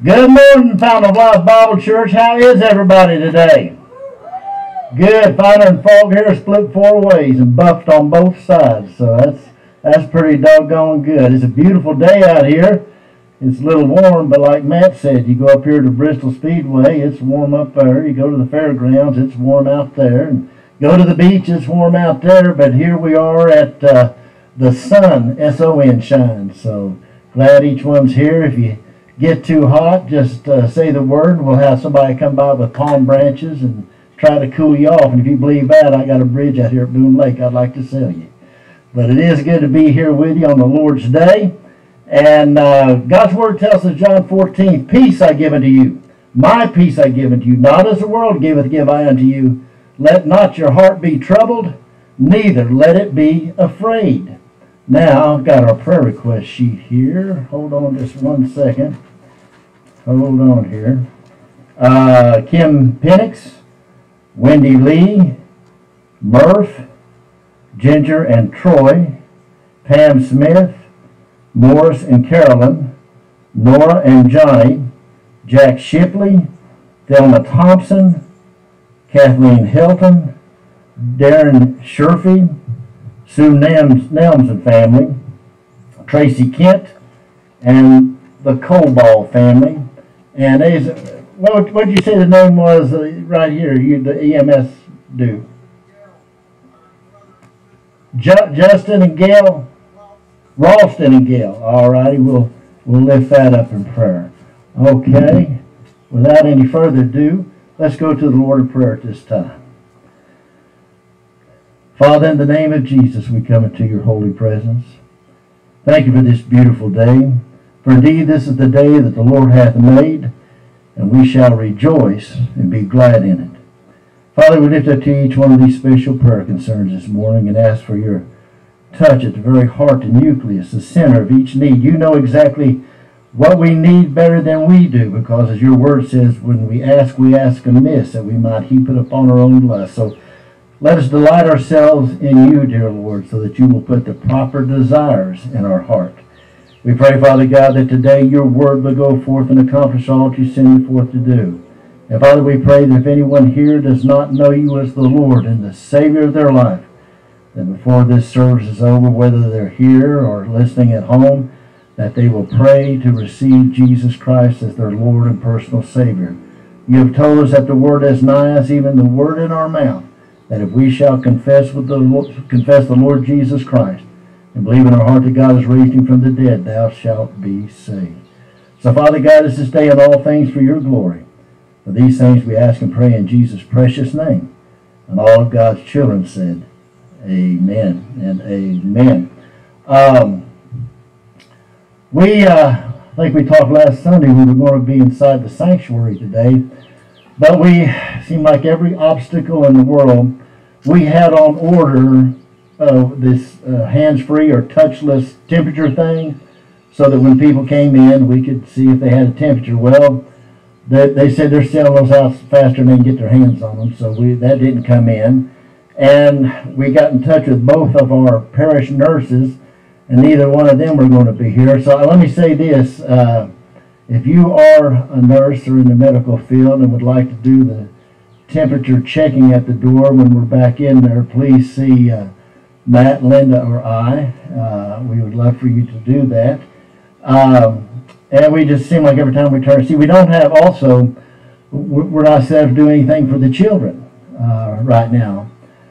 Good morning, Fountain of Life Bible Church. How is everybody today? Good. Finder and Fog here split four ways and buffed on both sides. So that's that's pretty doggone good. It's a beautiful day out here. It's a little warm, but like Matt said, you go up here to Bristol Speedway, it's warm up there. You go to the fairgrounds, it's warm out there. And go to the beach, it's warm out there. But here we are at uh, the sun, S-O-N, shines. So glad each one's here. If you get too hot, just uh, say the word. We'll have somebody come by with palm branches and try to cool you off. And if you believe that, I got a bridge out here at Boone Lake I'd like to sell you. But it is good to be here with you on the Lord's Day. And uh, God's Word tells us, John 14, Peace I give unto you. My peace I give unto you. Not as the world giveth, give I unto you. Let not your heart be troubled, neither let it be afraid. Now, I've got our prayer request sheet here. Hold on just one second. Hold on here. Uh, Kim Penix, Wendy Lee, Murph, Ginger and Troy, Pam Smith, Morris and Carolyn, Nora and Johnny, Jack Shipley, Thelma Thompson, Kathleen Hilton, Darren Sherfy, Sue Nelms, Nelms and family, Tracy Kent, and the Colball family. And there's, what what you say the name was uh, right here? You the EMS do. Ju- Justin and Gail, Ralston and Gail. All righty, we'll we'll lift that up in prayer. Okay. Without any further ado, let's go to the Lord in prayer at this time. Father, in the name of Jesus, we come into your holy presence. Thank you for this beautiful day. For indeed this is the day that the Lord hath made, and we shall rejoice and be glad in it. Father, we lift up to each one of these special prayer concerns this morning and ask for your touch at the very heart and nucleus, the center of each need. You know exactly what we need better than we do, because as your word says, when we ask, we ask amiss, that we might heap it upon our own lust. So let us delight ourselves in you, dear Lord, so that you will put the proper desires in our heart. We pray, Father God, that today your word will go forth and accomplish all that you send it forth to do. And Father, we pray that if anyone here does not know you as the Lord and the Savior of their life, that before this service is over, whether they're here or listening at home, that they will pray to receive Jesus Christ as their Lord and personal Savior. You have told us that the word is nigh us, even the word in our mouth, that if we shall confess with the confess the Lord Jesus Christ and believe in our heart that God has raised him from the dead, thou shalt be saved. So, Father, guide us this day in all things for your glory. For these things we ask and pray in Jesus' precious name. And all of God's children said, Amen and amen. Um, we, uh, I think we talked last Sunday, we were going to be inside the sanctuary today, but we seemed like every obstacle in the world, we had on order uh, this uh, hands-free or touchless temperature thing, so that when people came in, we could see if they had a temperature. Well, they, they said they're selling those out faster than they can get their hands on them, so we that didn't come in. And we got in touch with both of our parish nurses, and neither one of them were going to be here. So let me say this. Uh, if you are a nurse or in the medical field and would like to do the temperature checking at the door when we're back in there, please see uh, Matt, Linda, or I. Uh, we would love for you to do that. Um, and we just seem like every time we turn, see, we don't have also, we're not set up to do anything for the children uh, right now.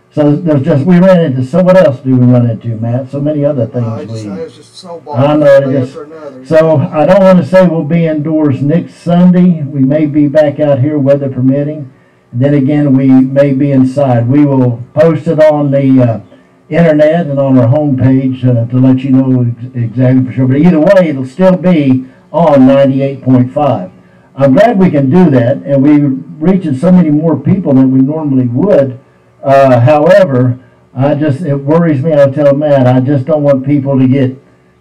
So there's just we ran into so what else do we run into, Matt? So many other things. Uh, it's, we, it's just so I know, one it day just- after another. so I don't want to say we'll be indoors next Sunday. We may be back out here, weather permitting. Then again, we may be inside. We will post it on the uh, internet and on our homepage uh, to let you know ex- exactly for sure. But either way, it'll still be on 98.5. I'm glad we can do that, and we're reaching so many more people than we normally would. Uh, however, I just it worries me. I'll tell Matt, I just don't want people to get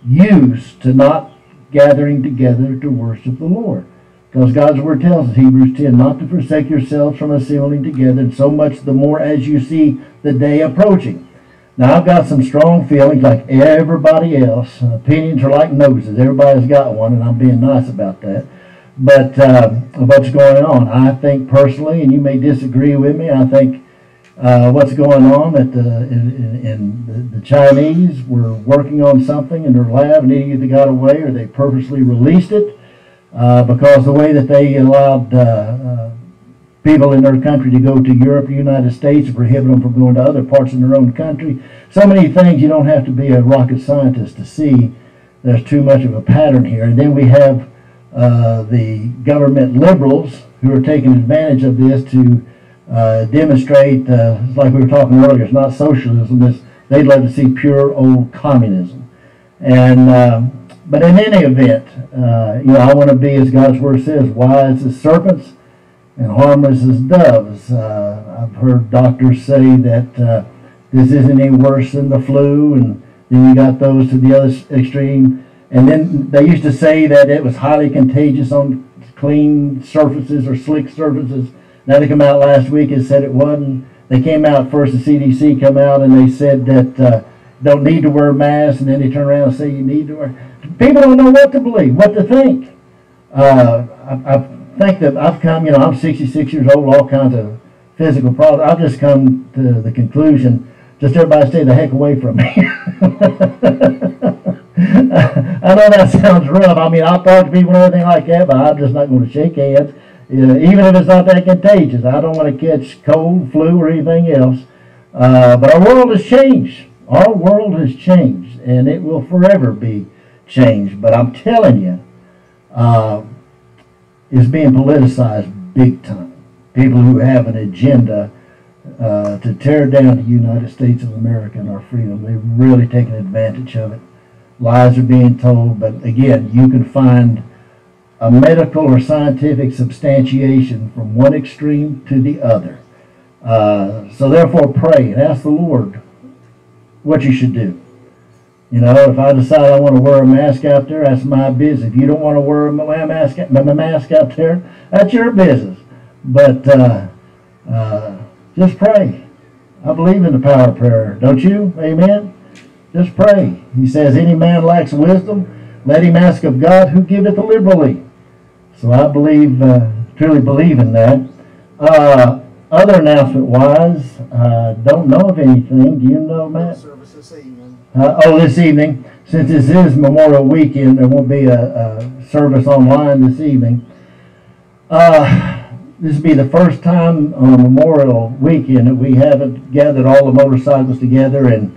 used to not gathering together to worship the Lord. Because God's word tells us, Hebrews 10, not to forsake yourselves from assembling together, and so much the more as you see the day approaching. Now, I've got some strong feelings like everybody else. Opinions are like noses. Everybody's got one, and I'm being nice about that. but uh, what's going on. I think personally, and you may disagree with me, I think uh, what's going on at the in, in the, the, Chinese were working on something in their lab and it either got away or they purposely released it uh, because the way that they allowed uh, people in their country to go to Europe, the United States, and prohibit them from going to other parts of their own country. So many things you don't have to be a rocket scientist to see. There's too much of a pattern here. And then we have uh, the government liberals who are taking advantage of this to uh, demonstrate, uh, like we were talking earlier, it's not socialism. It's, they'd love to see pure old communism. And um, but in any event, uh, you know, I want to be, as God's word says, wise as serpents and harmless as doves. Uh, I've heard doctors say that uh, this isn't any worse than the flu, and then you got those to the other extreme. And then they used to say that it was highly contagious on clean surfaces or slick surfaces. Now they come out last week and said it wasn't. They came out first, the CDC come out and they said that uh, don't need to wear masks, and then they turn around and say you need to wear. People don't know what to believe, what to think. Uh, I, I think that I've come, you know, I'm 66 years old, all kinds of physical problems. I've just come to the conclusion, just everybody stay the heck away from me. I know that sounds rough. I mean, I'll talk to people and everything like that, but I'm just not going to shake hands, uh, even if it's not that contagious. I don't want to catch cold, flu, or anything else. Uh, but our world has changed. Our world has changed, and it will forever be changed. But I'm telling you, uh, it's being politicized big time. People who have an agenda uh, to tear down the United States of America and our freedom, they've really taken advantage of it. Lies are being told, but again, you can find a medical or scientific substantiation from one extreme to the other. Uh, so therefore, pray and ask the Lord what you should do. You know, if I decide I want to wear a mask out there, that's my business. If you don't want to wear a mask, a mask out there, that's your business. But uh, uh, just pray. I believe in the power of prayer. Don't you? Amen? Just pray. He says, Any man lacks wisdom, let him ask of God who giveth liberally. So I believe, uh, truly believe in that. Uh, other announcement wise, uh, don't know of anything. Do you know, Matt? Service this evening. Uh, oh, this evening. Since this is Memorial Weekend, there won't be a, a service online this evening. Uh, this will be the first time on Memorial Weekend that we haven't gathered all the motorcycles together and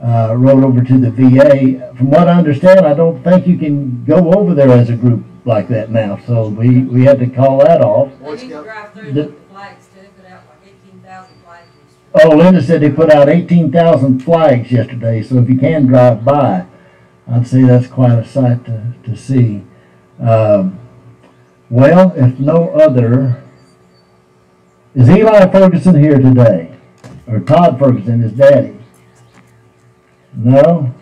uh, rode over to the VA. From what I understand, I don't think you can go over there as a group like that now. So we, we had to call that off. Boy Scout- The- the flags too, put out like eighteen thousand flags. Oh, Linda said they put out 18,000 flags yesterday, so if you can drive by, I'd say that's quite a sight to, to see. Um, well, if no other, is Eli Ferguson here today? Or Todd Ferguson, his daddy? No?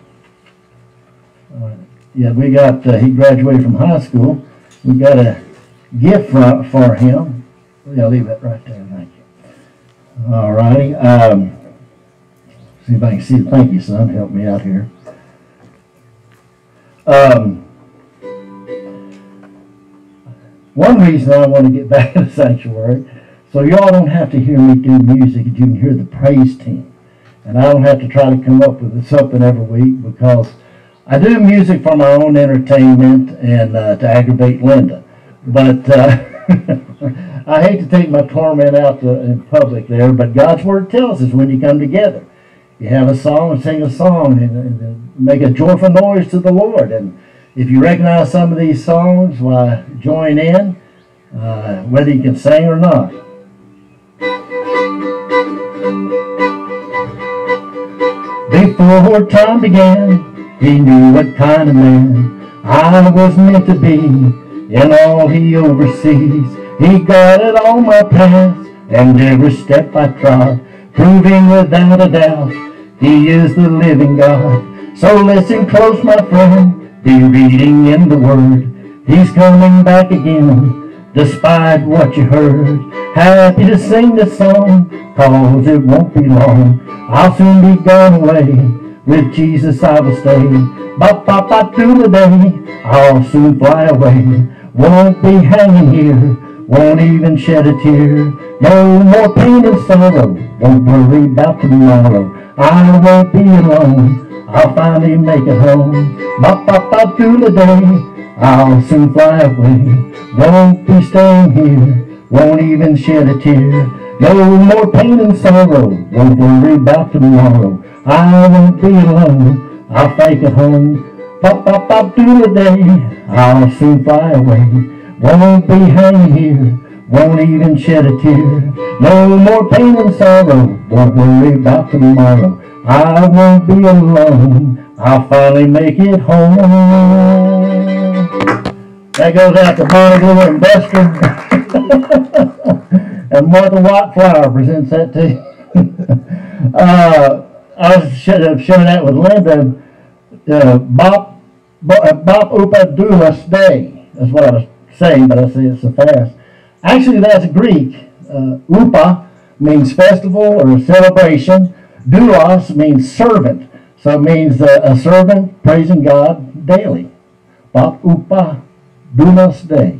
Uh, yeah, we got, uh, he graduated from high school. We got a gift for, for him. Yeah, leave that right there. All righty. Um, see if I can see. Thank you, son. Help me out here. Um, one reason I want to get back to the sanctuary, so y'all don't have to hear me do music, you can hear the praise team. And I don't have to try to come up with something every week because I do music for my own entertainment and uh, to aggravate Linda. But uh, I hate to take my torment out to, in public there, but God's Word tells us when you come together. You have a song, and sing a song, and, and make a joyful noise to the Lord. And if you recognize some of these songs, why, join in, uh, whether you can sing or not. Before time began, he knew what kind of man I was meant to be. In all he oversees, he guided all my paths and every step I trod, proving without a doubt he is the living God. So listen close, my friend, be reading in the Word. He's coming back again, despite what you heard. Happy to sing this song, cause it won't be long. I'll soon be gone away. With Jesus I will stay. Ba ba ba to the day. I'll soon fly away. won't be hanging here, won't even shed a tear. No more pain and sorrow, won't worry about tomorrow. I won't be alone, I'll finally make it home. Bop, bop, bop through the day, I'll soon fly away. Won't be staying here, won't even shed a tear. No more pain and sorrow, won't worry about tomorrow. I won't be alone, I'll fake it home. Pop, pop, pop through the day, I'll soon fly away. Won't be hanging here, won't even shed a tear. No more pain and sorrow, won't worry about tomorrow. I won't be alone, I'll finally make it home. That goes out to Bonnie Glue and Buster. and Martha Whiteflower presents that to you. uh, I should have sharing that with Linda. Uh, Bop, Bop, Bop Upa Doulos Day. That's what I was saying, but I say it so fast. Actually, that's Greek. Uh, upa means festival or celebration. Doulos means servant. So it means uh, a servant praising God daily. Bop Upa Doulos Day.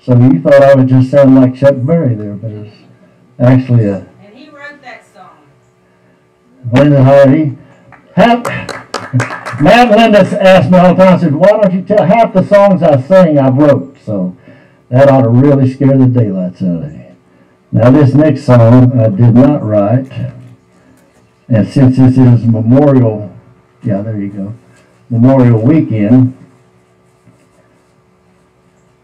So you thought I would just sound like Chuck Berry there, but it's actually a And he wrote that song. Linda Hardy. Half, Matt and Linda asked me all the time, said, why don't you tell half the songs I sing I wrote? So that ought to really scare the daylights out of you. Now this next song I did not write. And since this is Memorial, yeah, there you go, Memorial Weekend,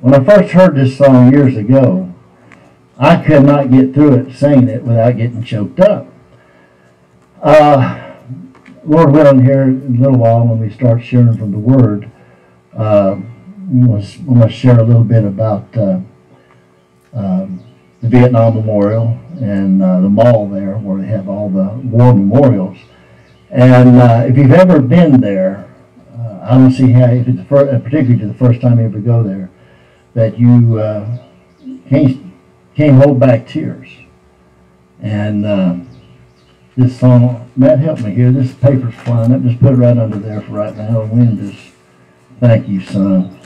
when I first heard this song years ago, I could not get through it singing it without getting choked up. Uh, Lord willing, here in a little while when we start sharing from the Word, uh, we want to share a little bit about uh, um, the Vietnam Memorial and uh, the mall there where they have all the war memorials. And uh, if you've ever been there, uh, I don't see how, if it's the fir- uh, particularly the first time you ever go there, that you uh, can't, can't hold back tears. And this song, Matt, help me here. This paper's flying up. Just put it right under there for right now. The wind is, thank you, son.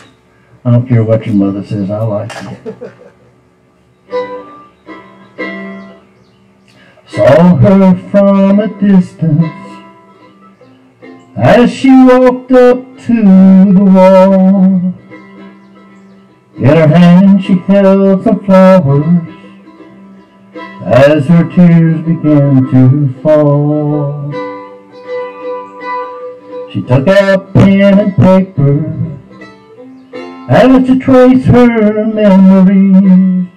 I don't care what your mother says. I like it. Saw her from a distance as she walked up to the wall. In her hand she held some flowers as her tears began to fall. She took out pen and paper as to trace her memory.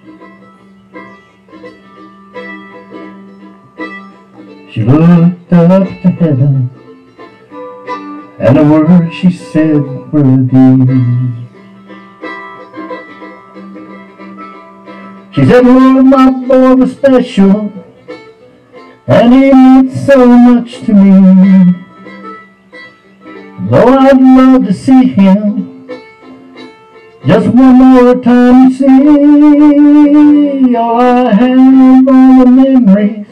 She looked up to heaven, and the words she said were these. She said, Lord, my boy was special, and he meant so much to me. Though I'd love to see him just one more time, to see, all I have are the memories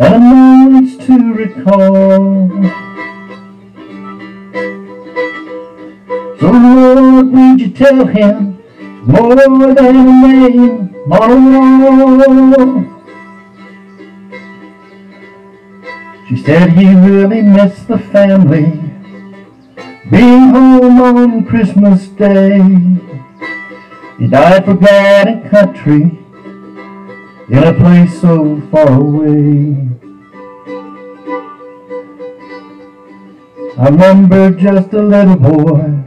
and moments to recall. So Lord, would you tell him more than a name on? She said he really missed the family being home on Christmas Day. He died and country in a place so far away. I remember just a little boy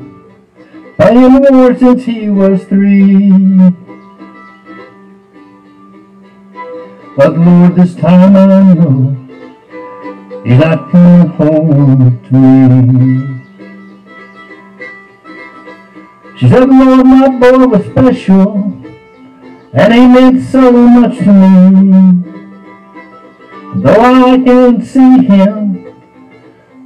playing war since he was three. But Lord, this time I know He's not coming home to me. She said, Lord, my boy was special, and he meant so much to me. Though I can't see him,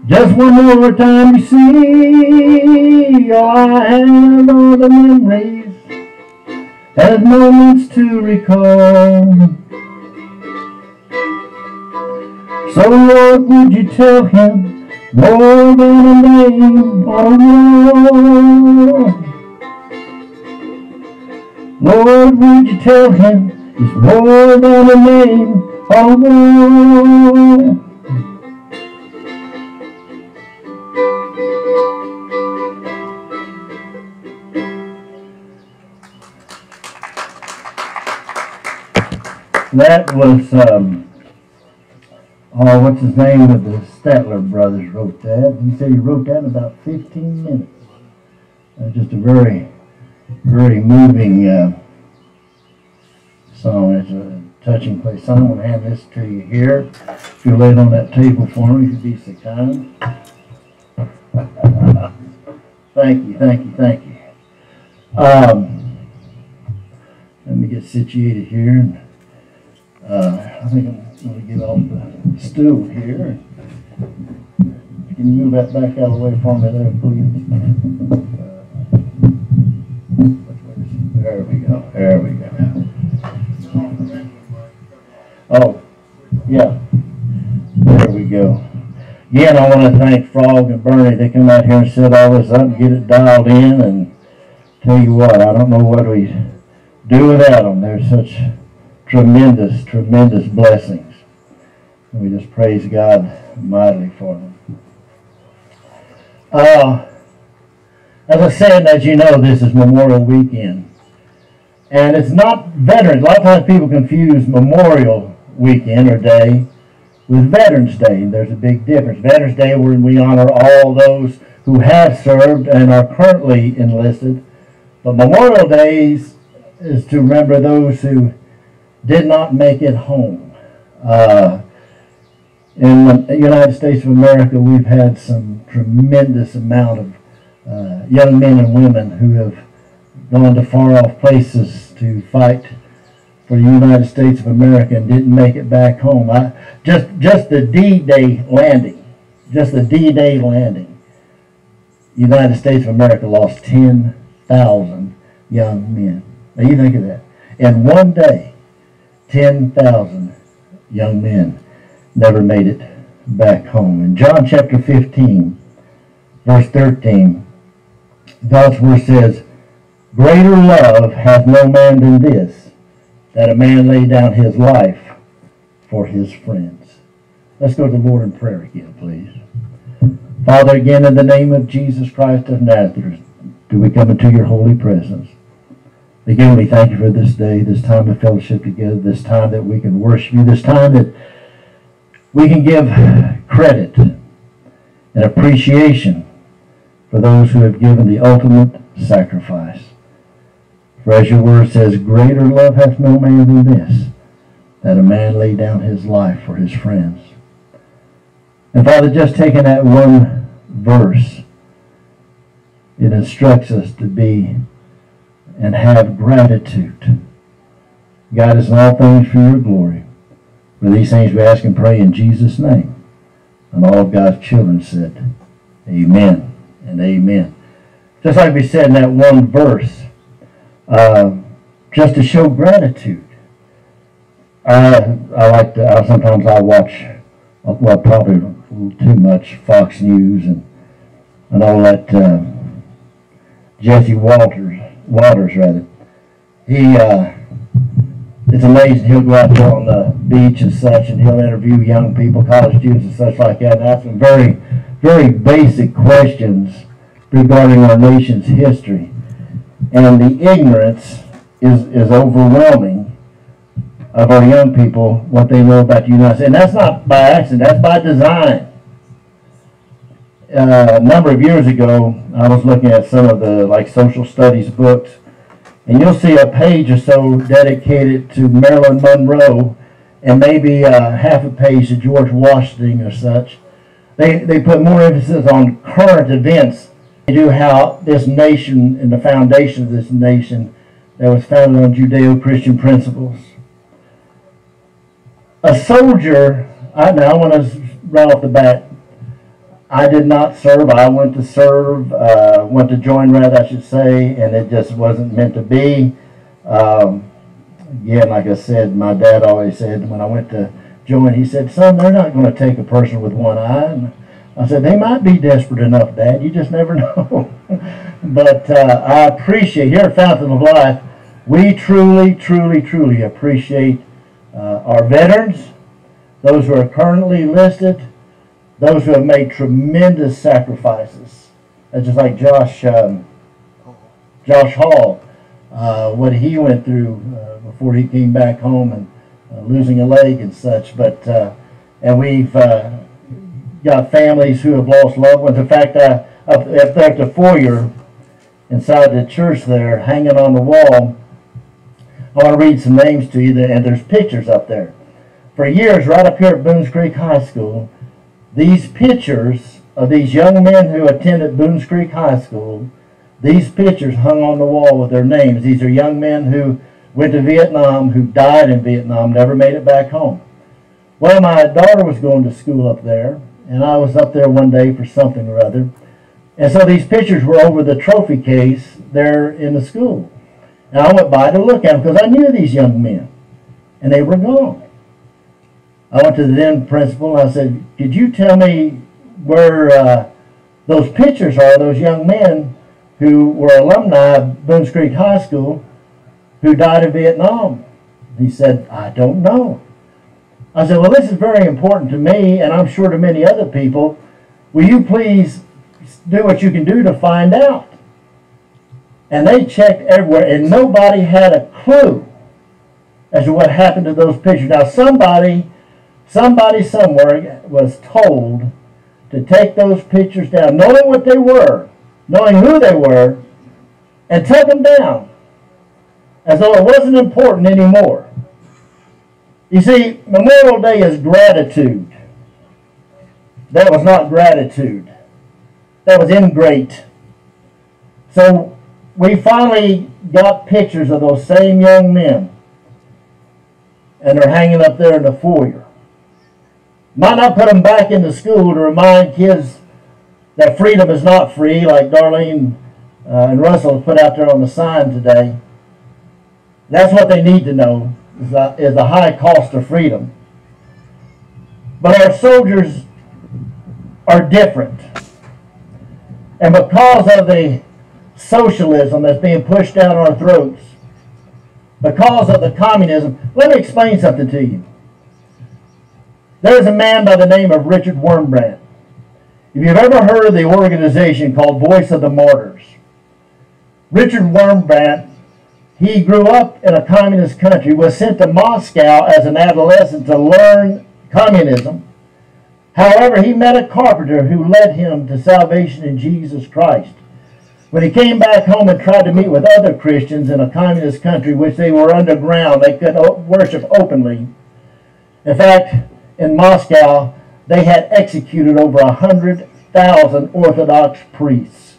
just one more time you see, all I have are the memories and moments to recall. So Lord, would you tell him more than a name oh a wall? Lord, would you tell him he's more than a name? Oh, that was, um, oh, what's his name of the Statler brothers wrote that. He said he wrote that in about 15 minutes. Uh, just a very, very moving uh, song. It's a touching place. Son, I'm going to hand this to you here. If you lay it on that table for me, you'd be so kind. thank you, thank you, thank you. Um, let me get situated here. And, uh, I think I'm going to get off the stool here. Can you move that back out of the way for me there, please? There we go. Oh, yeah. There we go. Again, I want to thank Frog and Bernie. They come out here and set all this up and get it dialed in. And tell you what, I don't know what we do without them. They're such tremendous, tremendous blessings. And we just praise God mightily for them. Uh, as I said, as you know, this is Memorial Weekend. And it's not veterans. A lot of times people confuse Memorial Weekend or Day with Veterans Day. There's a big difference. Veterans Day, when we honor all those who have served and are currently enlisted. But Memorial Days is to remember those who did not make it home. Uh, in the United States of America, we've had some tremendous amount of uh, young men and women who have gone to far off places to fight for the United States of America and didn't make it back home. I, just just the D-Day landing, just the D-Day landing, United States of America lost 10,000 young men. Now you think of that. In one day, 10,000 young men never made it back home. In John chapter 15, verse 13, God's word says, Greater love hath no man than this, that a man lay down his life for his friends. Let's go to the Lord in prayer again, please. Father, again, in the name of Jesus Christ of Nazareth, do we come into your holy presence. Again, we thank you for this day, this time of fellowship together, this time that we can worship you, this time that we can give credit and appreciation for those who have given the ultimate sacrifice. For as your word says, greater love hath no man than this, that a man lay down his life for his friends. And Father, just taking that one verse, it instructs us to be and have gratitude. God is in all things for your glory. For these things we ask and pray in Jesus' name. And all of God's children said, Amen and amen. Just like we said in that one verse, uh, just to show gratitude. I, I like to, I, sometimes I watch, well, probably too much Fox News and, and all that uh, Jesse Walters, Waters rather. He, uh, it's amazing. He'll go out there on the beach and such, and he'll interview young people, college students and such like that, and ask them very, very basic questions regarding our nation's history. And the ignorance is, is overwhelming of our young people, what they know about the United States. And that's not by accident, that's by design. Uh, a number of years ago, I was looking at some of the like social studies books, and you'll see a page or so dedicated to Marilyn Monroe, and maybe uh, half a page to George Washington or such. They, they put more emphasis on current events. Do how this nation and the foundation of this nation that was founded on Judeo-Christian principles. A soldier, I now want to right off the bat, I did not serve. I went to serve, uh, went to join rather, I should say, and it just wasn't meant to be. Um, again, like I said, my dad always said when I went to join, he said, son, they're not going to take a person with one eye. And I said, they might be desperate enough, Dad. You just never know. but uh, I appreciate, here at Fountain of Life, We truly, truly, truly appreciate uh, our veterans, those who are currently listed, those who have made tremendous sacrifices. Uh, just like Josh, um, Josh Hall, uh, what he went through uh, before he came back home and uh, losing a leg and such. But uh, and we've got families who have lost loved ones. In fact, up, up the foyer inside the church there, hanging on the wall, I want to read some names to you, and there's pictures up there. For years, right up here at Boones Creek High School, these pictures of these young men who attended Boones Creek High School, these pictures hung on the wall with their names. These are young men who went to Vietnam, who died in Vietnam, never made it back home. Well, my daughter was going to school up there, and I was up there one day for something or other. And so these pictures were over the trophy case there in the school. And I went by to look at them because I knew these young men, and they were gone. I went to the then principal and I said, Could you tell me where uh, those pictures are, those young men who were alumni of Boones Creek High School who died in Vietnam? He said, I don't know. I said, Well, this is very important to me, and I'm sure to many other people. Will you please do what you can do to find out? And they checked everywhere, and nobody had a clue as to what happened to those pictures. Now, somebody, somebody somewhere was told to take those pictures down, knowing what they were, knowing who they were, and take them down as though it wasn't important anymore. You see, Memorial Day is gratitude. That was not gratitude. That was ingrate. So we finally got pictures of those same young men. And they're hanging up there in the foyer. Might not put them back into school to remind kids that freedom is not free, like Darlene uh, and Russell put out there on the sign today. That's what they need to know is a, is the high cost of freedom. But our soldiers are different. And because of the socialism that's being pushed down our throats, because of the communism, let me explain something to you. There's a man by the name of Richard Wurmbrand. If you've ever heard of the organization called Voice of the Martyrs, Richard Wurmbrand he grew up in a communist country, was sent to Moscow as an adolescent to learn communism. However, he met a carpenter who led him to salvation in Jesus Christ. When he came back home and tried to meet with other Christians in a communist country, which they were underground, they could worship openly. In fact, in Moscow, they had executed over a 100,000 Orthodox priests.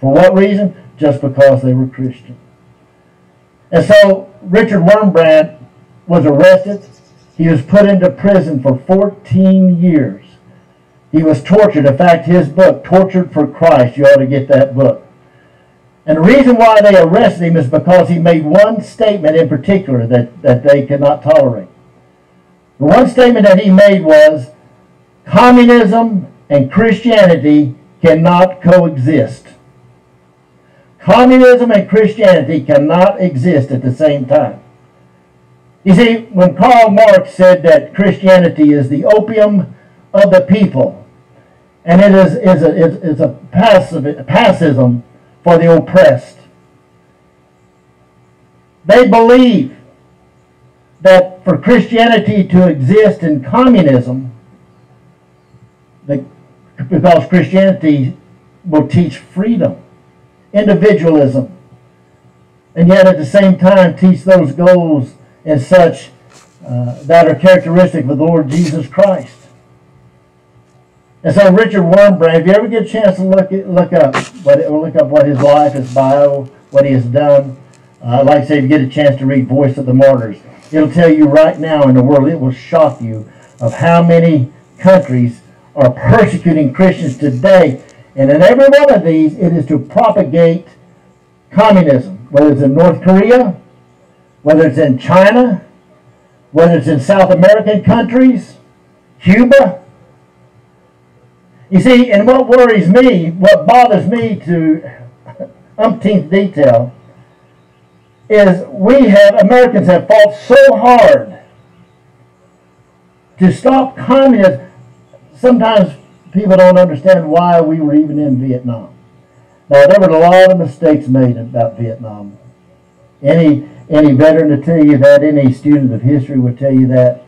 For what reason? Just because they were Christian. And so Richard Wurmbrand was arrested. He was put into prison for 14 years. He was tortured. In fact, his book, Tortured for Christ, you ought to get that book. And the reason why they arrested him is because he made one statement in particular that, that they could not tolerate. The one statement that he made was, communism and Christianity cannot coexist. Communism and Christianity cannot exist at the same time. You see, when Karl Marx said that Christianity is the opium of the people, and it is, is a, is, is a passive, passism for the oppressed, they believe that for Christianity to exist in communism, because Christianity will teach freedom individualism, and yet at the same time teach those goals and such uh, that are characteristic of the Lord Jesus Christ. And so Richard Wurmbrand, if you ever get a chance to look look up what look up what his life, his bio, what he has done, uh, like I say, if you get a chance to read Voice of the Martyrs, it'll tell you right now in the world, it will shock you of how many countries are persecuting Christians today and in every one of these, it is to propagate communism, whether it's in North Korea, whether it's in China, whether it's in South American countries, Cuba. You see, and what worries me, what bothers me to umpteenth detail, is we have, Americans have fought so hard to stop communism. Sometimes people don't understand why we were even in Vietnam. Now, there were a lot of mistakes made about Vietnam. Any, any veteran to tell you that, any student of history would tell you that.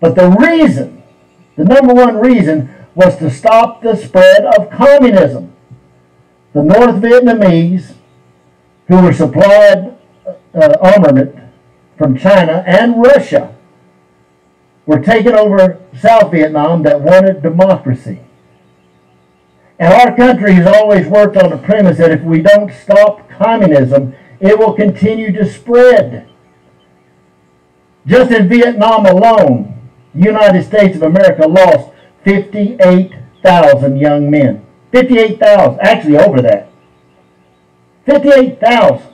But the reason, the number one reason, was to stop the spread of communism. The North Vietnamese, who were supplied uh, armament from China and Russia, were taking over South Vietnam that wanted democracy. And our country has always worked on the premise that if we don't stop communism, it will continue to spread. Just in Vietnam alone, the United States of America lost 58,000 young men. 58,000, actually over that. 58,000.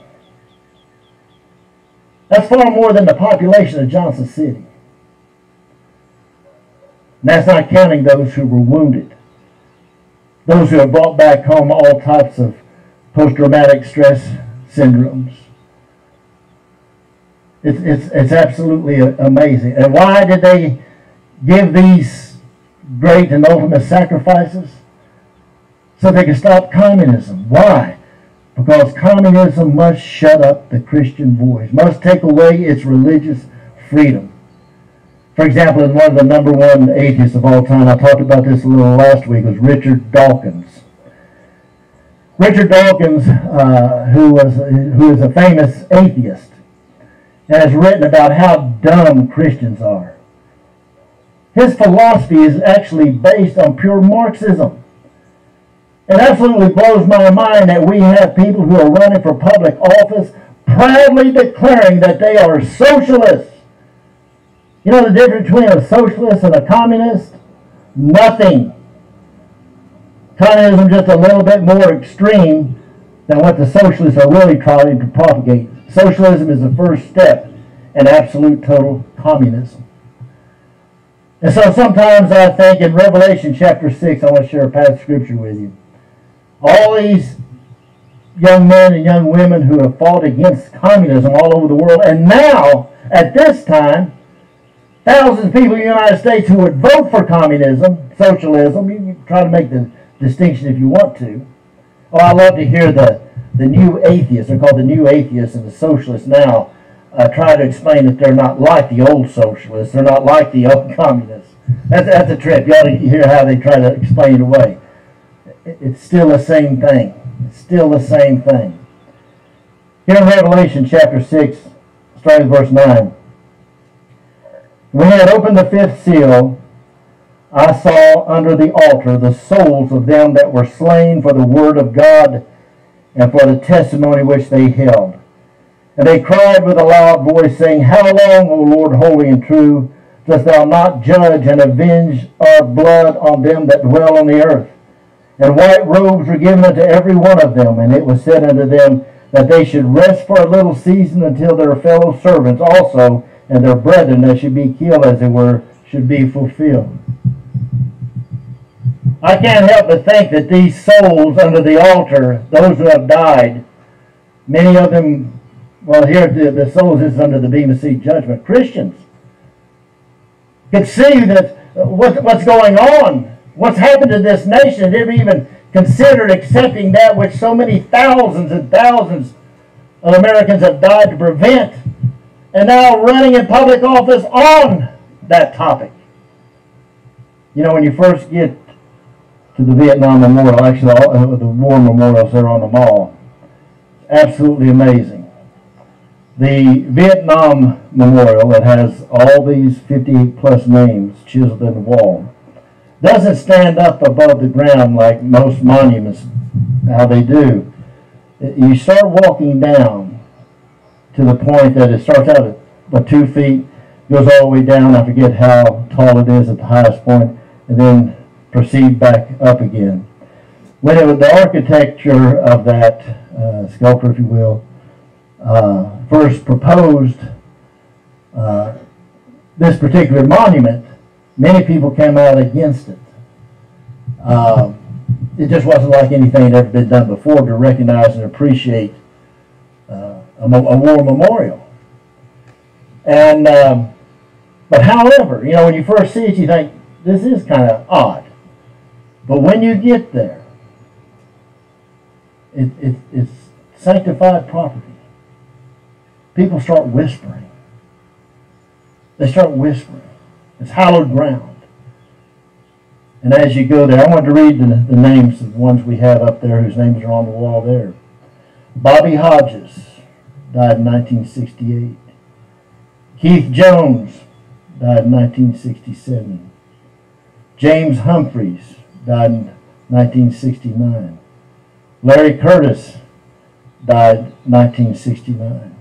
That's far more than the population of Johnson City. And that's not counting those who were wounded. Those who have brought back home all types of post-traumatic stress syndromes. It's, it's, it's absolutely amazing. And why did they give these great and ultimate sacrifices? So they could stop communism. Why? Because communism must shut up the Christian voice, must take away its religious freedom. For example, in one of the number one atheists of all time, I talked about this a little last week, was Richard Dawkins. Richard Dawkins, uh, who was who is a famous atheist, has written about how dumb Christians are. His philosophy is actually based on pure Marxism. It absolutely blows my mind that we have people who are running for public office proudly declaring that they are socialists. You know the difference between a socialist and a communist? Nothing. Communism just a little bit more extreme than what the socialists are really trying to propagate. Socialism is the first step in absolute total communism. And so sometimes I think in Revelation chapter 6, I want to share a passage of scripture with you all these young men and young women who have fought against communism all over the world, and now, at this time, thousands of people in the United States who would vote for communism, socialism, you can try to make the distinction if you want to. Oh, I love to hear the, the new atheists, they're called the new atheists and the socialists now, uh, try to explain that they're not like the old socialists, they're not like the old communists. That's, that's a trip. You ought to hear how they try to explain it away it's still the same thing. It's still the same thing. Here in Revelation chapter 6, starting verse 9. When he had opened the fifth seal, I saw under the altar the souls of them that were slain for the word of God and for the testimony which they held. And they cried with a loud voice, saying, How long, O Lord, holy and true, dost thou not judge and avenge our blood on them that dwell on the earth? And white robes were given unto every one of them, and it was said unto them that they should rest for a little season until their fellow servants also and their brethren that should be killed as it were should be fulfilled. I can't help but think that these souls under the altar, those who have died, many of them, well, here the, the souls is under the Bema Seat judgment, Christians, could see that uh, what, what's going on what's happened to this nation. They've even considered accepting that which so many thousands and thousands of Americans have died to prevent, and now running in public office on that topic. You know, when you first get to the Vietnam Memorial, actually all, uh, the war memorials there on the mall, absolutely amazing. The Vietnam Memorial that has all these 58 plus names chiseled in the wall doesn't stand up above the ground like most monuments, how they do. You start walking down to the point that it starts out at about two feet, goes all the way down. I forget how tall it is at the highest point, and then proceed back up again. When it the architecture of that uh, sculptor, if you will, uh, first proposed uh, this particular monument, many people came out against it. Um, it just wasn't like anything that had ever been done before to recognize and appreciate uh, a, a war memorial. And, um, but however, you know, when you first see it, you think, this is kind of odd. But when you get there, it, it, it's sanctified property. People start whispering. They start whispering. It's hallowed ground. And as you go there, I want to read the, the names of the ones we have up there whose names are on the wall there. Bobby Hodges died in 1968. Keith Jones died in 1967. James Humphreys died in 1969. Larry Curtis died 1969.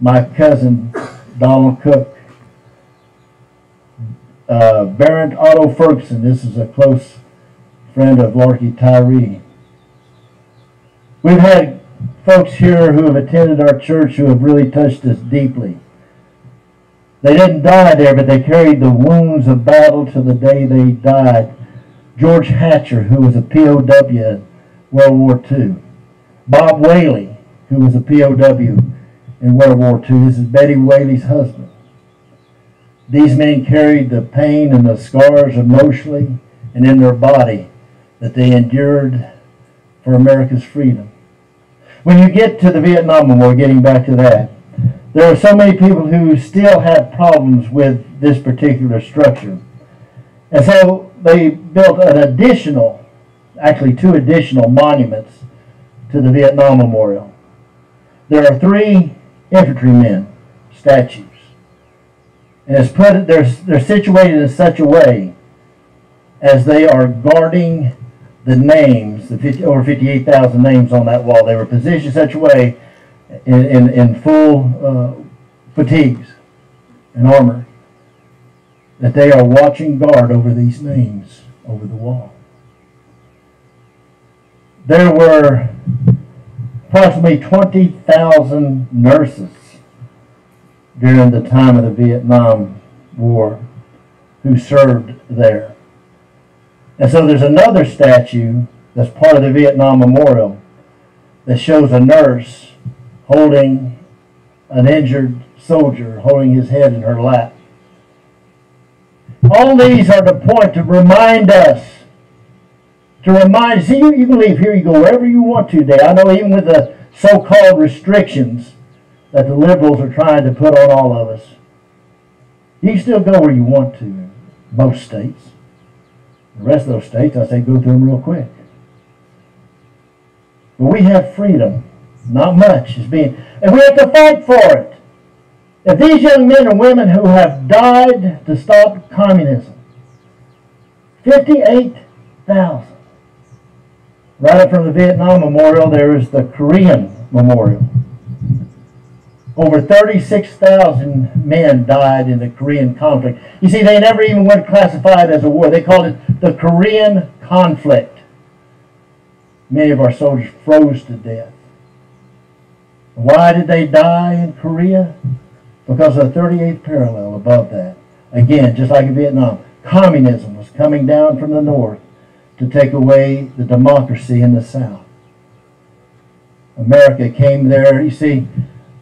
My cousin Donald Cook uh, Otto Ferguson. This is a close friend of Larky Tyree. We've had folks here who have attended our church who have really touched us deeply. They didn't die there, but they carried the wounds of battle to the day they died. George Hatcher, who was a POW in World War II. Bob Whaley, who was a POW in World War II. This is Betty Whaley's husband. These men carried the pain and the scars emotionally and in their body that they endured for America's freedom. When you get to the Vietnam Memorial, getting back to that, there are so many people who still have problems with this particular structure. And so they built an additional, actually two additional monuments to the Vietnam Memorial. There are three infantrymen statues. And it's put, they're, they're situated in such a way as they are guarding the names, the 50, over 58,000 names on that wall. They were positioned such a way in, in, in full uh, fatigues and armor that they are watching guard over these names over the wall. There were approximately 20,000 nurses during the time of the Vietnam War who served there. And so there's another statue that's part of the Vietnam Memorial that shows a nurse holding an injured soldier, holding his head in her lap. All these are to point to remind us, to remind, see, you, you can leave here, you go wherever you want to today. I know even with the so-called restrictions, that the liberals are trying to put on all of us. You still go where you want to in most states. The rest of those states, I say go through them real quick. But we have freedom. Not much is being, and we have to fight for it. If these young men and women who have died to stop communism, 58,000. Right up from the Vietnam Memorial, there is the Korean Memorial. Over 36,000 men died in the Korean conflict. You see, they never even went classified as a war. They called it the Korean conflict. Many of our soldiers froze to death. Why did they die in Korea? Because of the 38th parallel above that. Again, just like in Vietnam, communism was coming down from the north to take away the democracy in the south. America came there. You see,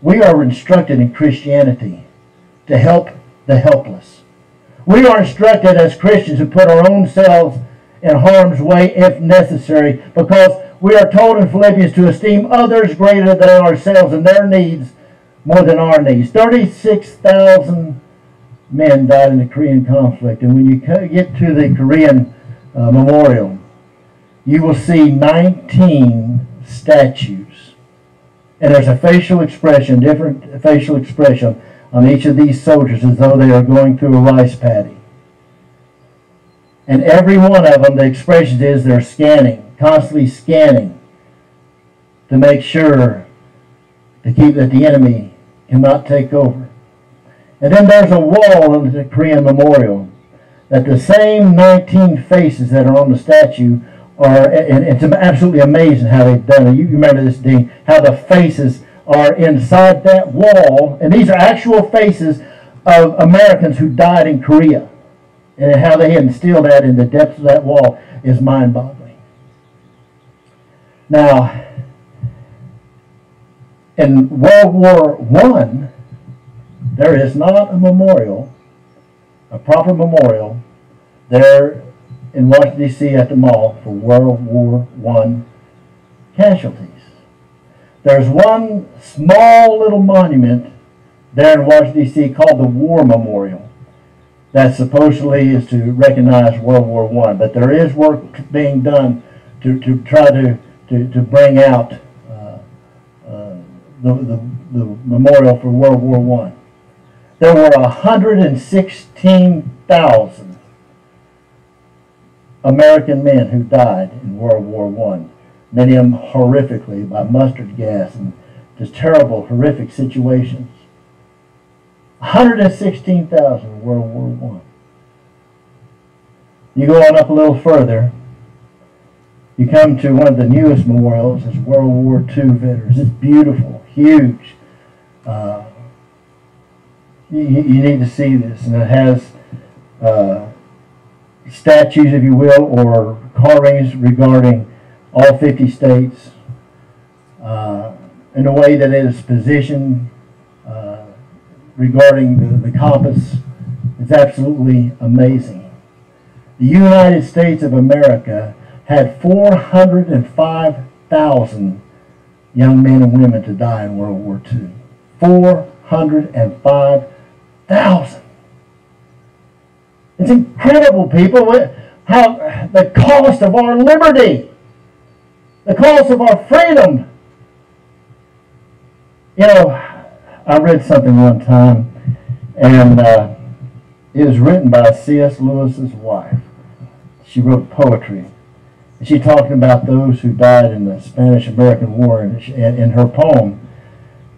we are instructed in Christianity to help the helpless. We are instructed as Christians to put our own selves in harm's way if necessary because we are told in Philippians to esteem others greater than ourselves and their needs more than our needs. 36,000 men died in the Korean conflict. And when you get to the Korean uh, memorial, you will see 19 statues and there's a facial expression, different facial expression on each of these soldiers as though they are going through a rice paddy. And every one of them, the expression is they're scanning, constantly scanning to make sure to keep that the enemy cannot take over. And then there's a wall on the Korean memorial that the same 19 faces that are on the statue are, and it's absolutely amazing how they've done it. You remember this, Dean, how the faces are inside that wall, and these are actual faces of Americans who died in Korea. And how they instilled that in the depths of that wall is mind-boggling. Now, in World War One, there is not a memorial, a proper memorial, there in Washington D.C. at the mall for World War One casualties. There's one small little monument there in Washington D.C. called the War Memorial that supposedly is to recognize World War One, but there is work being done to, to try to, to, to bring out uh, uh, the, the, the memorial for World War One. There were 116,000 American men who died in World War One, many of them horrifically by mustard gas and just terrible, horrific situations. 116,000 in World War One. You go on up a little further, you come to one of the newest memorials, it's World War II veterans. It's beautiful, huge. Uh, you, you, need to see this, and it has uh, statues, if you will, or carvings regarding all 50 states uh, in a way that it is positioned uh, regarding the, the compass. It's absolutely amazing. The United States of America had 405,000 young men and women to die in World War II. 405,000. It's incredible, people, how the cost of our liberty, the cost of our freedom. You know, I read something one time, and uh, it was written by C.S. Lewis's wife. She wrote poetry she talked about those who died in the Spanish-American War, and in her poem,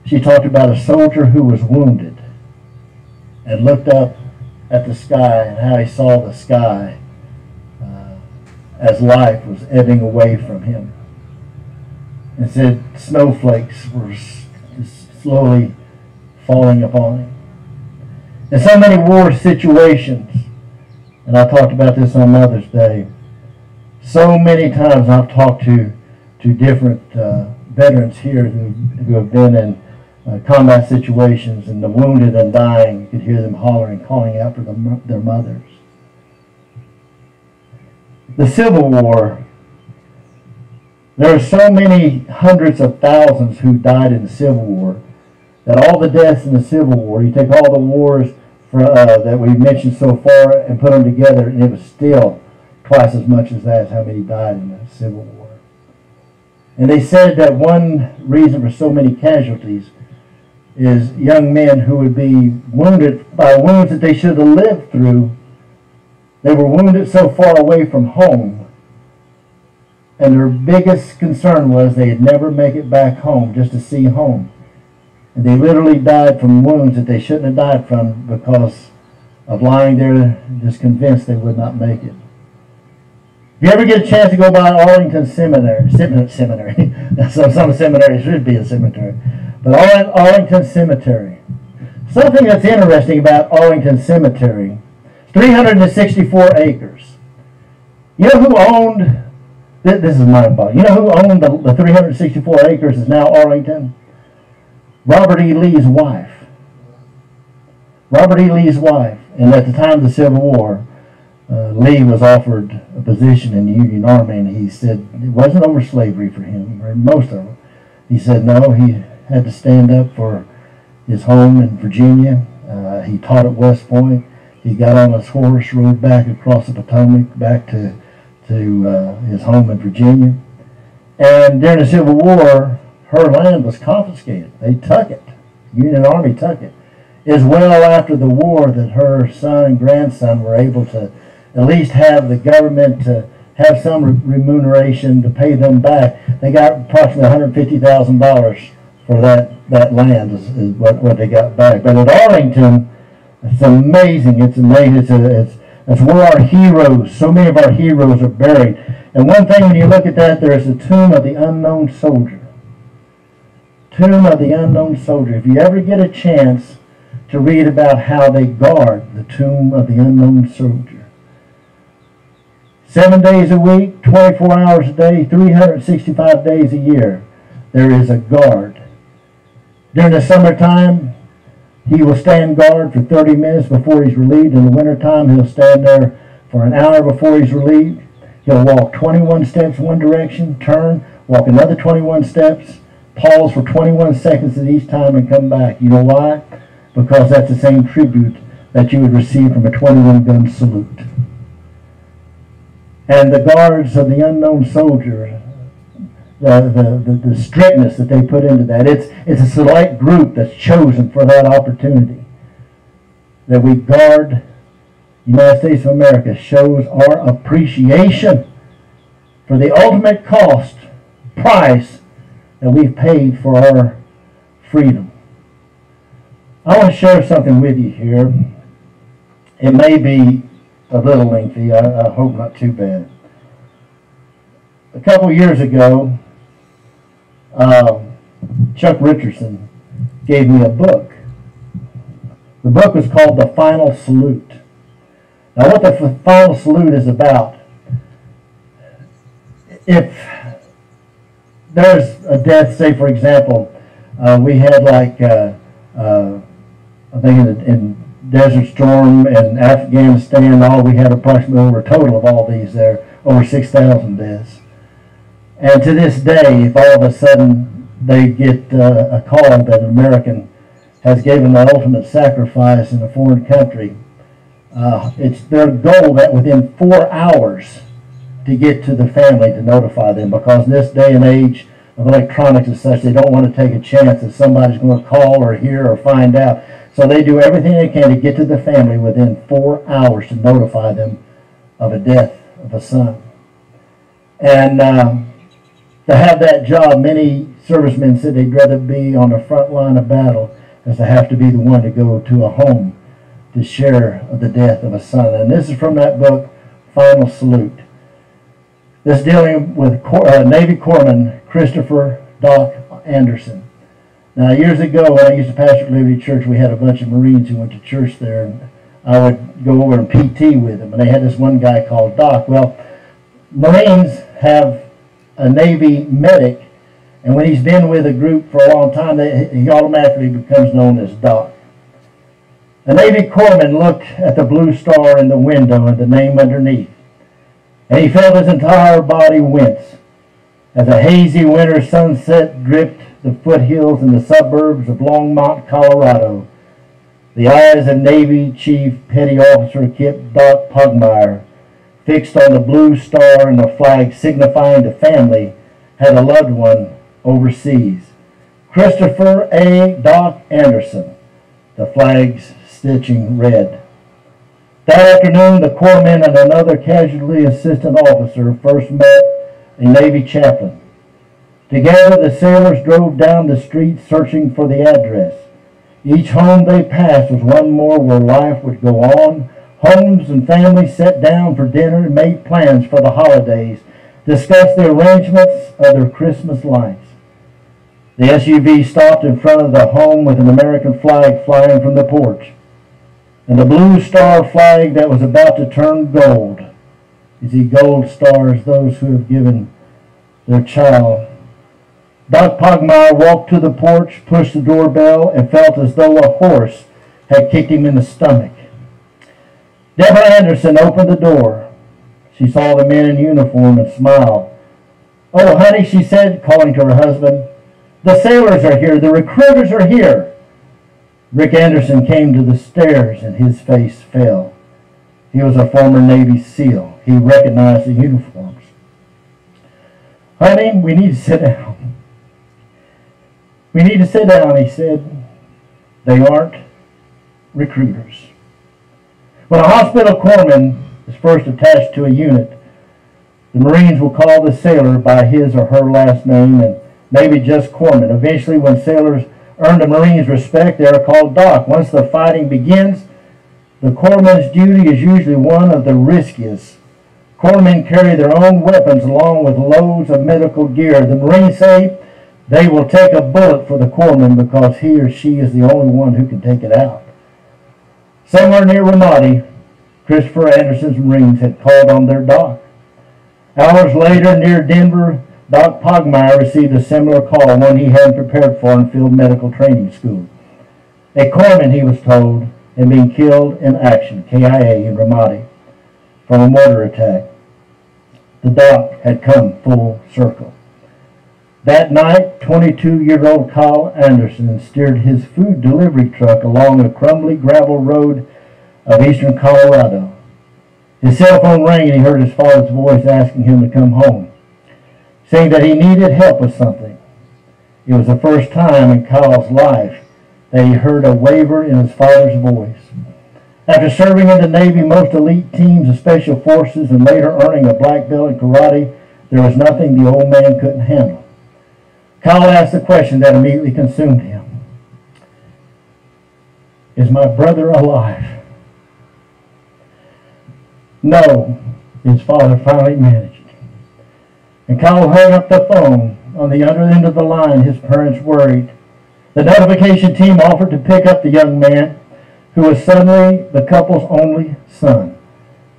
she talked about a soldier who was wounded and looked up at the sky and how he saw the sky uh, as life was ebbing away from him. And said snowflakes were slowly falling upon him. In so many war situations, and I talked about this on Mother's Day, so many times I've talked to to different uh, veterans here who, who have been in uh, combat situations and the wounded and dying. You could hear them hollering, calling out for the, their mothers. The Civil War, there are so many hundreds of thousands who died in the Civil War that all the deaths in the Civil War, you take all the wars for, uh, that we've mentioned so far and put them together, and it was still twice as much as that, how many died in the Civil War. And they said that one reason for so many casualties is young men who would be wounded by wounds that they should have lived through. They were wounded so far away from home. And their biggest concern was they'd never make it back home just to see home. And they literally died from wounds that they shouldn't have died from because of lying there just convinced they would not make it. If you ever get a chance to go by Arlington Seminary, Seminary, some, some seminaries should be a cemetery, but Arlington Cemetery. Something that's interesting about Arlington Cemetery, 364 acres. You know who owned, this is my boggling you know who owned the, the 364 acres is now Arlington? Robert E. Lee's wife. Robert E. Lee's wife. And at the time of the Civil War, uh, Lee was offered a position in the Union Army, and he said it wasn't over slavery for him, or most of it. He said no, he had to stand up for his home in Virginia. Uh, he taught at West Point. He got on his horse, rode back across the Potomac back to to uh, his home in Virginia. And during the Civil War, her land was confiscated. They took it. Union Army took it. It was well after the war that her son and grandson were able to at least have the government to have some remuneration to pay them back. They got approximately $150,000 for that, that land is, is what, what they got back. But at Arlington, it's amazing. It's amazing. It's, it's, it's where our heroes, so many of our heroes are buried. And one thing when you look at that, there's the tomb of the unknown soldier. Tomb of the unknown soldier. If you ever get a chance to read about how they guard the tomb of the unknown soldier, Seven days a week, 24 hours a day, 365 days a year, there is a guard During the summertime, he will stand guard for 30 minutes before he's relieved. In the wintertime, he'll stand there for an hour before he's relieved. He'll walk 21 steps one direction, turn, walk another 21 steps, pause for 21 seconds at each time, and come back. You know why? Because that's the same tribute that you would receive from a 21 gun salute. And the guards of the unknown soldier, the, the, the, strictness that they put into that, it's, it's a select group that's chosen for that opportunity. That we guard United States of America shows our appreciation for the ultimate cost, price that we've paid for our freedom. I want to share something with you here. It may be a little lengthy. I, I hope not too bad. A couple years ago, uh, Chuck Richardson gave me a book. The book was called The Final Salute. Now, what the final salute is about, if there's a death, say for example, uh, we had like, uh, uh, I think in, in, Desert Storm and Afghanistan, all we had approximately over a total of all these there, over 6,000 deaths. And to this day, if all of a sudden they get uh, a call that an American has given the ultimate sacrifice in a foreign country, uh, it's their goal that within four hours to get to the family to notify them because this day and age of electronics and such, they don't want to take a chance that somebody's going to call or hear or find out. So they do everything they can to get to the family within four hours to notify them of a death of a son. And um, to have that job, many servicemen said they'd rather be on the front line of battle as to have to be the one to go to a home to share the death of a son. And this is from that book, Final Salute. This dealing with uh, Navy Corpsman Christopher Doc Anderson. Now, years ago, when I used to pastor Liberty Church, we had a bunch of Marines who went to church there, and I would go over and PT with them. And they had this one guy called Doc. Well, Marines have a Navy medic, and when he's been with a group for a long time, they, he automatically becomes known as Doc. The Navy corpsman looked at the blue star in the window and the name underneath, and he felt his entire body wince as a hazy winter sunset dripped the foothills and the suburbs of Longmont, Colorado. The eyes of Navy Chief Petty Officer Kip Doc Pugmire, fixed on the blue star and the flag signifying the family had a loved one overseas. Christopher A. Doc Anderson, the flag's stitching red. That afternoon, the corpsman and another casualty assistant officer first met a Navy chaplain. Together, the sailors drove down the street searching for the address. Each home they passed was one more where life would go on. Homes and families sat down for dinner and made plans for the holidays, discussed the arrangements of their Christmas lights. The SUV stopped in front of the home with an American flag flying from the porch and the blue star flag that was about to turn gold. You see, gold stars those who have given their child. Doc Pugmire walked to the porch, pushed the doorbell, and felt as though a horse had kicked him in the stomach. Deborah Anderson opened the door. She saw the men in uniform and smiled. Oh, honey, she said, calling to her husband, the sailors are here. The recruiters are here. Rick Anderson came to the stairs and his face fell. He was a former Navy SEAL. He recognized the uniforms. Honey, we need to sit down. We need to sit down, he said. They aren't recruiters. When a hospital corpsman is first attached to a unit, the Marines will call the sailor by his or her last name and maybe just corpsman. Eventually, when sailors earn the Marines' respect, they are called Doc. Once the fighting begins, the corpsman's duty is usually one of the riskiest. Corpsmen carry their own weapons along with loads of medical gear. The Marines say they will take a bullet for the corpsman because he or she is the only one who can take it out. Somewhere near Ramadi, Christopher Anderson's Marines had called on their doc. Hours later, near Denver, Doc Pugmire received a similar call, one he hadn't prepared for in field medical training school. A corpsman, he was told, had been killed in action, KIA in Ramadi, from a mortar attack. The doc had come full circle. That night, 22-year-old Kyle Anderson steered his food delivery truck along a crumbly gravel road of eastern Colorado. His cell phone rang and he heard his father's voice asking him to come home saying that he needed help with something. It was the first time in Kyle's life that he heard a waver in his father's voice. After serving in the Navy, most elite teams of special forces, and later earning a black belt in karate, there was nothing the old man couldn't handle. Kyle asked the question that immediately consumed him. Is my brother alive? No, his father finally managed. And Kyle hung up the phone. On the other end of the line, his parents worried. The notification team offered to pick up the young man, who was suddenly the couple's only son.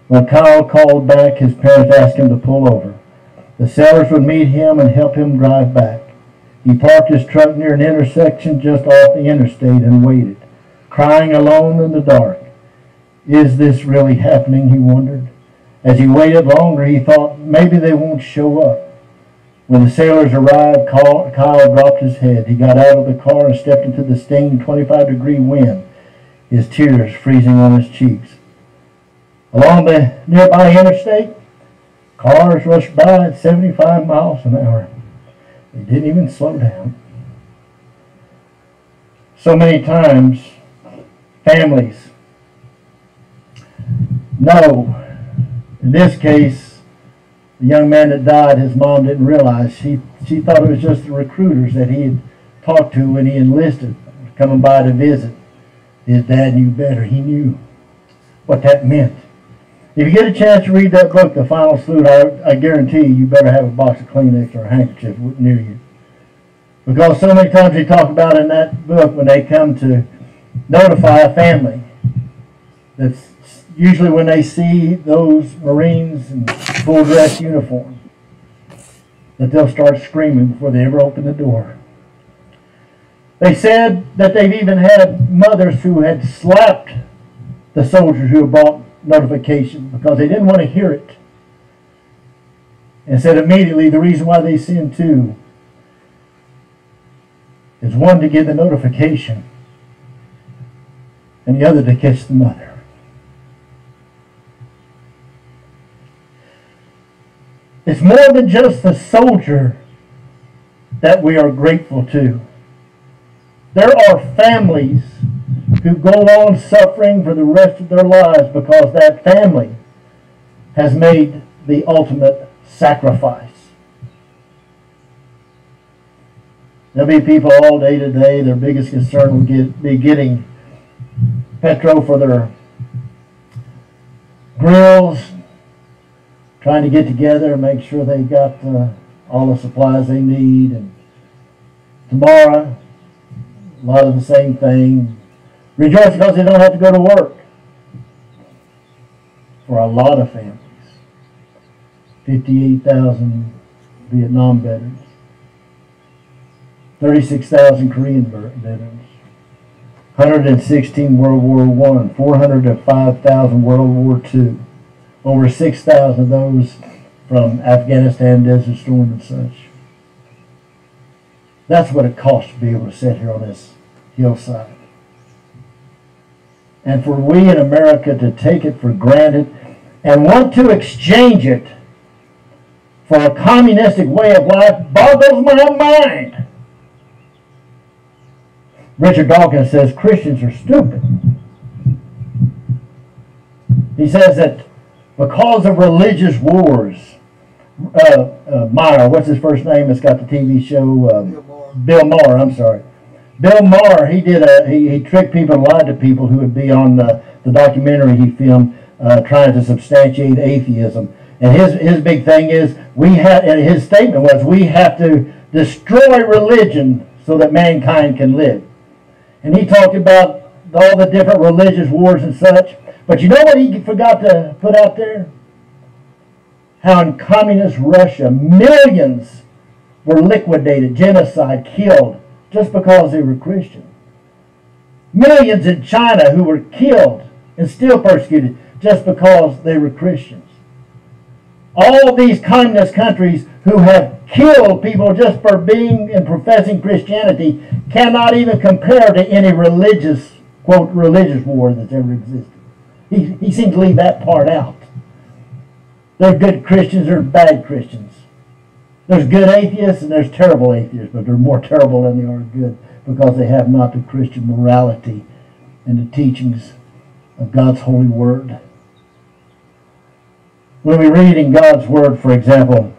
When Kyle called back, his parents asked him to pull over. The sailors would meet him and help him drive back. He parked his truck near an intersection just off the interstate and waited, crying alone in the dark. Is this really happening, he wondered. As he waited longer, he thought maybe they won't show up. When the sailors arrived, Kyle dropped his head. He got out of the car and stepped into the stinging 25 degree wind, his tears freezing on his cheeks. Along the nearby interstate, cars rushed by at 75 miles an hour. They didn't even slow down. So many times, families know in this case, the young man that died, his mom didn't realize. She, she thought it was just the recruiters that he had talked to when he enlisted, coming by to visit. His dad knew better. He knew what that meant. If you get a chance to read that book, The Final Salute, I, I guarantee you, you better have a box of Kleenex or a handkerchief near you. Because so many times they talk about in that book when they come to notify a family that's usually when they see those Marines in full dress uniform, that they'll start screaming before they ever open the door. They said that they've even had mothers who had slapped the soldiers who had brought notification because they didn't want to hear it. And said immediately the reason why they send two is one to get the notification and the other to catch the mother. It's more than just the soldier that we are grateful to. There are families who go on suffering for the rest of their lives because that family has made the ultimate sacrifice. There'll be people all day today, their biggest concern will get, be getting petrol for their grills, trying to get together and make sure they've got uh, all the supplies they need. And tomorrow, a lot of the same thing. Rejoice because they don't have to go to work. For a lot of families. 58,000 Vietnam veterans. 36,000 Korean veterans. 116 World War One, 400 to 5,000 World War Two over 6,000 of those from Afghanistan, Desert Storm, and such. That's what it costs to be able to sit here on this hillside. And for we in America to take it for granted and want to exchange it for a communistic way of life boggles my mind. Richard Dawkins says Christians are stupid. He says that because of religious wars. Uh, uh, Meyer, what's his first name? It's got the TV show. Um, Bill Maher. Bill Maher. I'm sorry. Bill Maher. He did a he, he tricked people and lied to people who would be on the, the documentary he filmed uh, trying to substantiate atheism. And his his big thing is we have. And his statement was we have to destroy religion so that mankind can live. And he talked about all the different religious wars and such. But you know what he forgot to put out there? How in communist Russia, millions were liquidated, genocide, killed, just because they were Christian. Millions in China who were killed and still persecuted just because they were Christians. All these communist countries who have killed people just for being and professing Christianity cannot even compare to any religious, quote, religious war that's ever existed. He, he seems to leave that part out. There's good Christians, or bad Christians. There's good atheists and there's terrible atheists, but they're more terrible than they are good because they have not the Christian morality and the teachings of God's holy word. When we read in God's word, for example,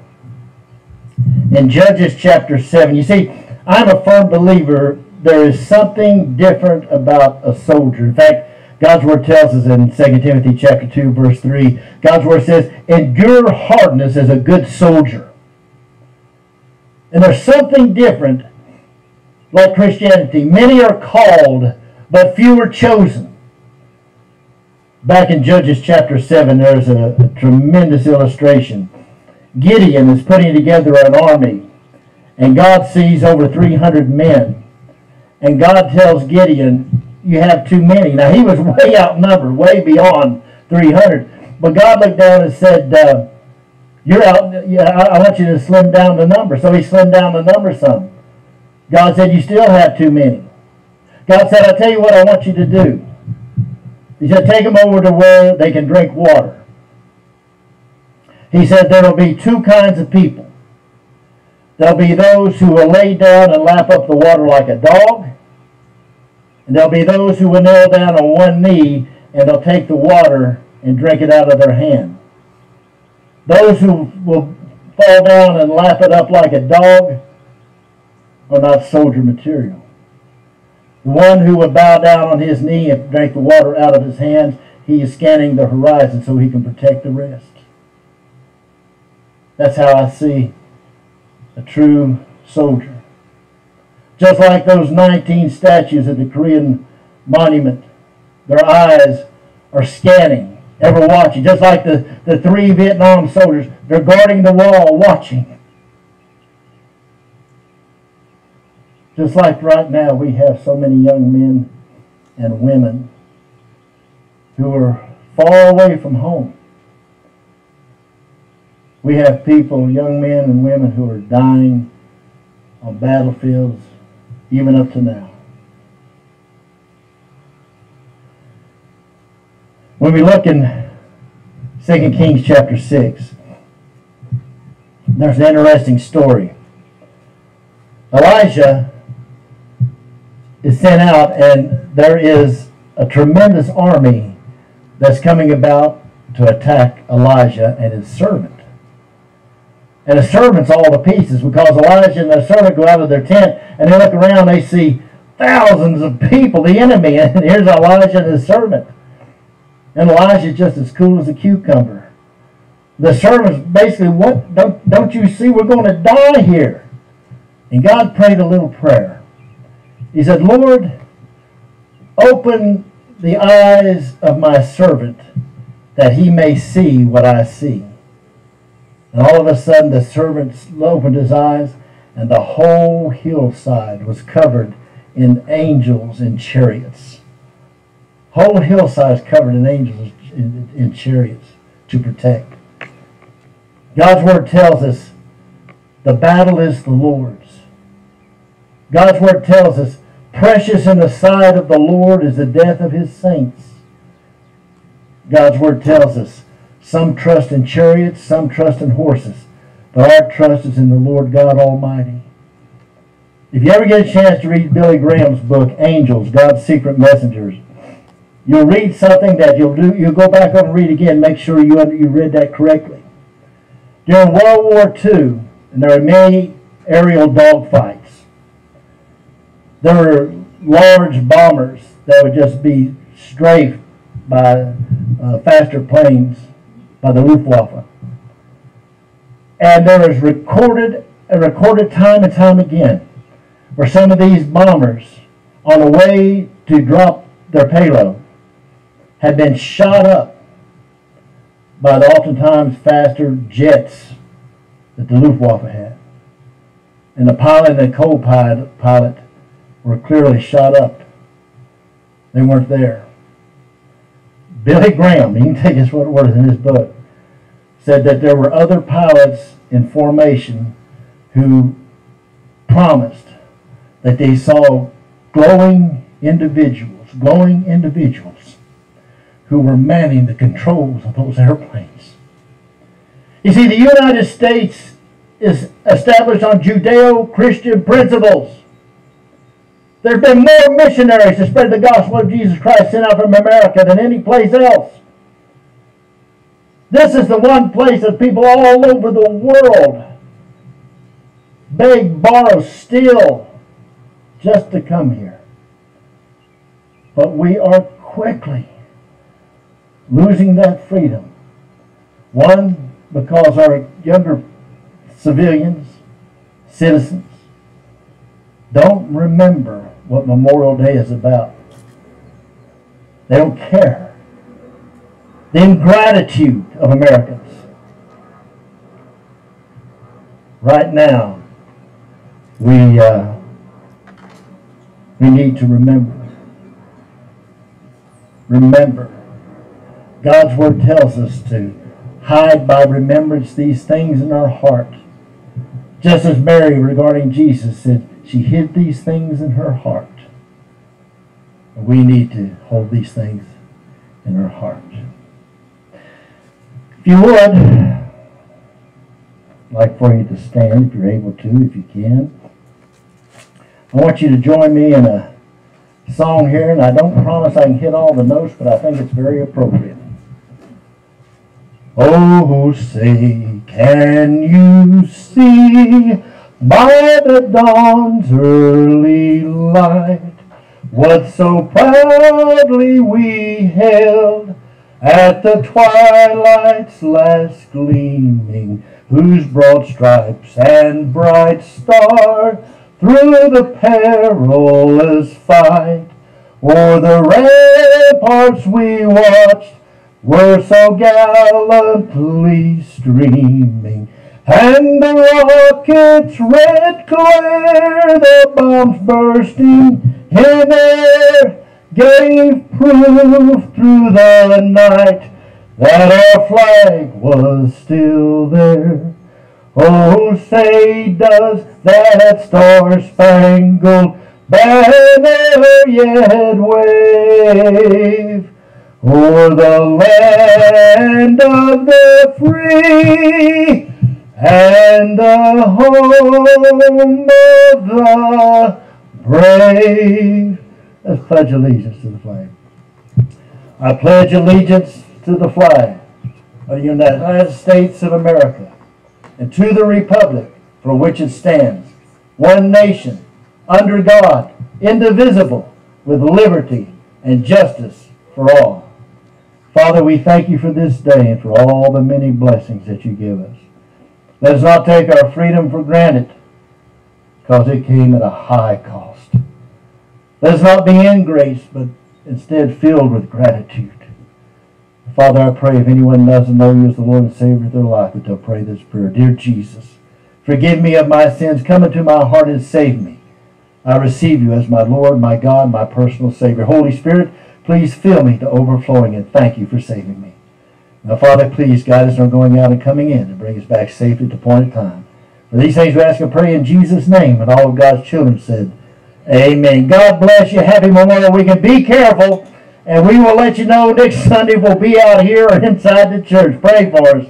in Judges chapter 7, you see, I'm a firm believer there is something different about a soldier. In fact, God's word tells us in 2 Timothy chapter 2, verse 3, God's word says, endure hardness as a good soldier. And there's something different like Christianity. Many are called, but few are chosen. Back in Judges chapter 7, there's a, a tremendous illustration. Gideon is putting together an army, and God sees over 300 men. And God tells Gideon, You have too many. Now, he was way outnumbered, way beyond 300. But God looked down and said, uh, You're out. Yeah, I, want you to slim down the number. So he slimmed down the number some. God said, You still have too many. God said, I'll tell you what I want you to do. He said, Take them over to where they can drink water. He said, There will be two kinds of people. There'll be those who will lay down and lap up the water like a dog. And there'll be those who will kneel down on one knee and they'll take the water and drink it out of their hand. Those who will fall down and lap it up like a dog are not soldier material. The one who would bow down on his knee and drink the water out of his hands, he is scanning the horizon so he can protect the rest. That's how I see a true soldier. Just like those 19 statues at the Korean monument, their eyes are scanning, ever watching. Just like the, the three Vietnam soldiers, they're guarding the wall, watching. Just like right now, we have so many young men and women who are far away from home. We have people, young men and women, who are dying on battlefields, even up to now. When we look in 2 Kings chapter 6, there's an interesting story. Elijah is sent out, and there is a tremendous army that's coming about to attack Elijah and his servant. And the servant's all to pieces because Elijah and the servant go out of their tent and they look around, they see thousands of people, the enemy, and here's Elijah and his servant. And Elijah's just as cool as a cucumber. The servant's basically, what don't, don't you see we're going to die here? And God prayed a little prayer. He said, Lord, open the eyes of my servant that he may see what I see. And all of a sudden the servant opened his eyes, and the whole hillside was covered in angels and chariots. Whole hillside is covered in angels in, in chariots to protect. God's word tells us the battle is the Lord's. God's word tells us precious in the sight of the Lord is the death of his saints. God's word tells us some trust in chariots, some trust in horses. But our trust is in the Lord God Almighty. If you ever get a chance to read Billy Graham's book, Angels, God's Secret Messengers, you'll read something that you'll do. You'll go back up and read again. Make sure you you read that correctly. During World War II, and there were many aerial dogfights. There were large bombers that would just be strafed by uh, faster planes by the Luftwaffe. And there is recorded, a recorded time and time again where some of these bombers on the way to drop their payload had been shot up by the oftentimes faster jets that the Luftwaffe had. and the pilot and the co-pilot were clearly shot up. They weren't there. Billy Graham, you can take his word in his book, said that there were other pilots in formation who promised that they saw glowing individuals, glowing individuals who were manning the controls of those airplanes. You see, the United States is established on Judeo-Christian principles. There have been more missionaries to spread the gospel of Jesus Christ sent out from America than any place else. This is the one place that people all over the world beg, borrow, steal just to come here. But we are quickly losing that freedom. One, because our younger civilians, citizens, don't remember what Memorial Day is about. They don't care. The ingratitude of Americans. Right now, we uh, we need to remember. Remember. God's word tells us to hide by remembrance these things in our heart. Just as Mary regarding Jesus said, she hid these things in her heart. We need to hold these things in our heart. If you would, I'd like for you to stand if you're able to, if you can. I want you to join me in a song here, and I don't promise I can hit all the notes, but I think it's very appropriate. Oh, say, can you see by the dawn's early light, what so proudly we hailed at the twilight's last gleaming, whose broad stripes and bright star through the perilous fight o'er the ramparts we watched were so gallantly streaming and the rocket's red glare, the bombs bursting in air, gave proof through the night that our flag was still there. Oh, say does that star-spangled banner yet wave o'er the land of the free and the home of the brave. Let's pledge allegiance to the flag. I pledge allegiance to the flag of the United States of America and to the republic for which it stands, one nation, under God, indivisible, with liberty and justice for all. Father, we thank you for this day and for all the many blessings that you give us. Let us not take our freedom for granted because it came at a high cost. Let us not be ingrates, but instead filled with gratitude. Father, I pray if anyone doesn't know you as the Lord and Savior of their life, that they'll pray this prayer. Dear Jesus, forgive me of my sins. Come into my heart and save me. I receive you as my Lord, my God, my personal Savior. Holy Spirit, please fill me to overflowing and thank you for saving me. Now, Father, please guide us in going out and coming in and bring us back safely to the appointed time. For these things we ask and pray in Jesus' name. And all of God's children said, Amen. God bless you. Happy Memorial Weekend. Be careful. And we will let you know next Sunday we'll be out here or inside the church. Pray for us.